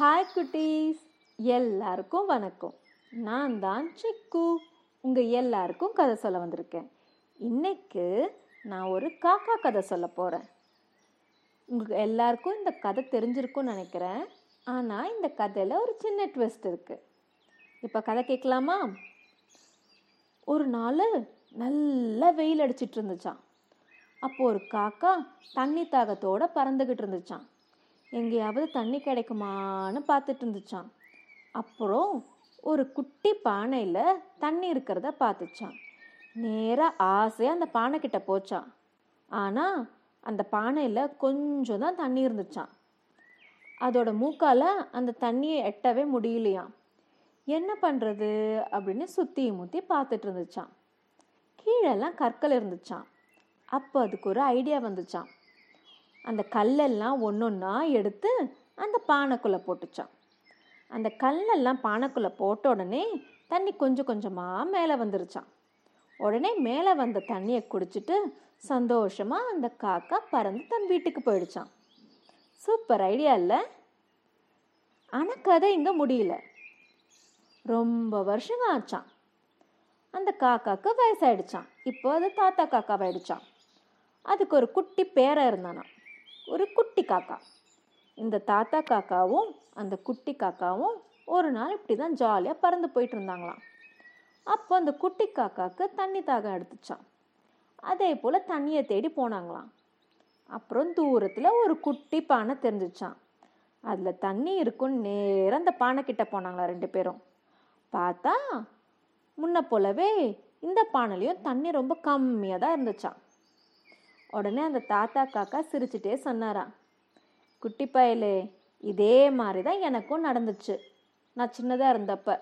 Hi குட்டீஸ். எல்லாருக்கும் வணக்கம். நான் தான் சிக்கு. உங்கள் எல்லாருக்கும் கதை சொல்ல வந்திருக்கேன். இன்னைக்கு நான் ஒரு காக்கா கதை சொல்ல போகிறேன் உங்களுக்கு எல்லாருக்கும் இந்த கதை தெரிஞ்சிருக்கும்னு நினைக்கிறேன். ஆனால் இந்த கதையில் ஒரு சின்ன ட்விஸ்ட் இருக்குது இப்போ கதை கேட்கலாமா? ஒரு நாள் நல்ல வெயில் அடிச்சிட்டு இருந்துச்சான் அப்போ ஒரு காக்கா தண்ணி தாகத்தோடு பறந்துக்கிட்டு இருந்துச்சான் எங்கேயாவது தண்ணி கிடைக்குமான்னு பார்த்துட்டு இருந்துச்சான் அப்புறம் ஒரு குட்டி பானையில் தண்ணி இருக்கிறத பார்த்துச்சான் நேராக ஆசையாக அந்த பானை கிட்ட போச்சான் ஆனால் அந்த பானையில் கொஞ்சம் தான் தண்ணி இருந்துச்சான் அதோட மூக்கால் அந்த தண்ணியை எட்டவே முடியலையாம். என்ன பண்ணுறது அப்படின்னு சுற்றி முற்றி பார்த்துட்டு இருந்துச்சான் கீழெல்லாம் கற்கள் இருந்துச்சான் அப்போ அதுக்கு ஒரு ஐடியா வந்துச்சான் அந்த கல்லெல்லாம் ஒன்றா எடுத்து அந்த பானைக்குள்ளே போட்டுச்சான் அந்த கல்லெல்லாம் பானைக்குள்ளே போட்ட உடனே தண்ணி கொஞ்சம் கொஞ்சமாக மேலே வந்துருச்சான் உடனே மேலே வந்த தண்ணியை குடிச்சிட்டு சந்தோஷமாக அந்த காக்கா பறந்து தன் வீட்டுக்கு போயிடுச்சான் சூப்பர் ஐடியா இல்லை? ஆனால் கதை இங்கே முடியல. ரொம்ப வருஷம் ஆச்சான் அந்த காக்காவுக்கு வயசாயிடுச்சான் இப்போ அது தாத்தா காக்காவாயிடுச்சான் அதுக்கு ஒரு குட்டி பேரை இருந்தானா குட்டி காக்கா. இந்த தாத்தா காக்காவும் அந்த குட்டி காக்காவும் ஒரு நாள் இப்படி தான் ஜாலியாக பறந்து போயிட்டு இருந்தாங்களாம். அப்போ அந்த குட்டி காக்காவுக்கு தண்ணி தாகம் எடுத்துச்சான் அதே போல் தண்ணியை தேடி போனாங்களாம். அப்புறம் தூரத்தில் ஒரு குட்டி பானை தெரிஞ்சிச்சான் அதில் தண்ணி இருக்கும் நேராக அந்த பானை கிட்ட போனாங்களா ரெண்டு பேரும். பார்த்தா முன்ன போலவே இந்த பானைலையும் தண்ணி ரொம்ப கம்மியாக தான் இருந்துச்சான் உடனே அந்த தாத்தா காக்கா சிரிச்சுட்டே சொன்னாராம். குட்டி பயலே இதே மாதிரி தான் எனக்கும் நடந்துச்சு. நான் சின்னதாக இருந்தப்ப.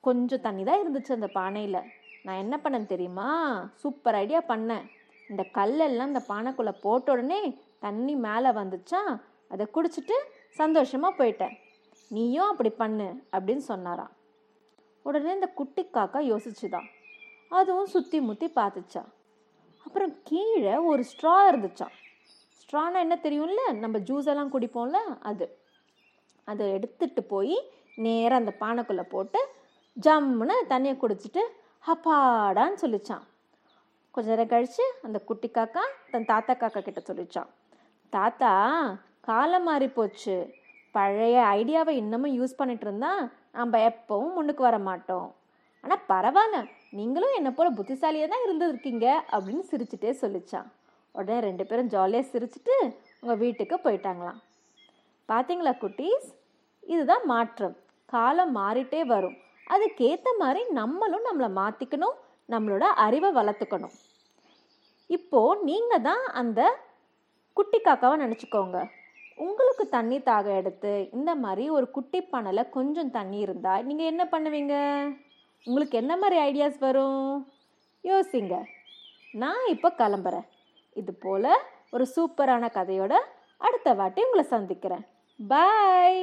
கொஞ்சம் தண்ணி தான் இருந்துச்சு அந்த பானையில். நான் என்ன பண்ணேன் தெரியுமா? சூப்பர் ஐடியா பண்ணேன். இந்த கல்லெல்லாம் இந்த பானைக்குள்ளே போட்ட உடனே தண்ணி மேலே வந்துச்சா? அதை குடிச்சிட்டு சந்தோஷமாக போயிட்டேன். நீயும் அப்படி பண்ணு அப்படின்னு சொன்னாராம். உடனே இந்த குட்டி காக்கா யோசிச்சுதான் அதுவும் சுற்றி முற்றி பார்த்துச்சா. அப்புறம் கீழே ஒரு ஸ்ட்ரா இருந்துச்சான் ஸ்ட்ரானா என்ன தெரியும்ல? நம்ம ஜூஸ் எல்லாம் குடிப்போம்ல அது. அதை எடுத்துட்டு போய் நேராக அந்த பானைக்குள்ளே போட்டு ஜம்முன்னு தண்ணியை குடிச்சிட்டு ஹப்பாடான்னு சொல்லிச்சான். கொஞ்ச நேரம் கழித்து அந்த குட்டி காக்கா தன் தாத்தா காக்கா கிட்ட சொல்லிச்சான். தாத்தா காலம் மாறி போச்சு. பழைய ஐடியாவை இன்னமும் யூஸ் பண்ணிட்டு இருந்தா நம்ம எப்பவும் முன்னுக்கு வர மாட்டோம். ஆனால் பரவாயில்ல நீங்களும் என்னை போல புத்திசாலியாக தான் இருந்திருக்கீங்க அப்படின்னு சிரிச்சுட்டே சொல்லிச்சான். உடனே ரெண்டு பேரும் ஜாலியாக சிரிச்சுட்டு உங்கள் வீட்டுக்கு போயிட்டாங்களாம். பார்த்தீங்களா குட்டீஸ்? இதுதான் மாற்றம். காலம் மாறிட்டே வரும். அதுக்கேற்ற மாதிரி நம்மளும் நம்மளை மாற்றிக்கணும் நம்மளோட அறிவை வளர்த்துக்கணும். இப்போ நீங்கள் தான் அந்த குட்டி காக்காவை நினச்சிக்கோங்க. உங்களுக்கு தண்ணி தாக எடுத்து இந்த மாதிரி ஒரு குட்டி பானையில் கொஞ்சம் தண்ணி இருந்தால் நீங்கள் என்ன பண்ணுவீங்க? உங்களுக்கு என்ன மாதிரி ஐடியாஸ் வரும்? யோசிங்க. நான் இப்போ கிளம்புறேன். இது போல் ஒரு சூப்பரான கதையோட அடுத்த வாட்டி உங்களை சந்திக்கிறேன். பாய்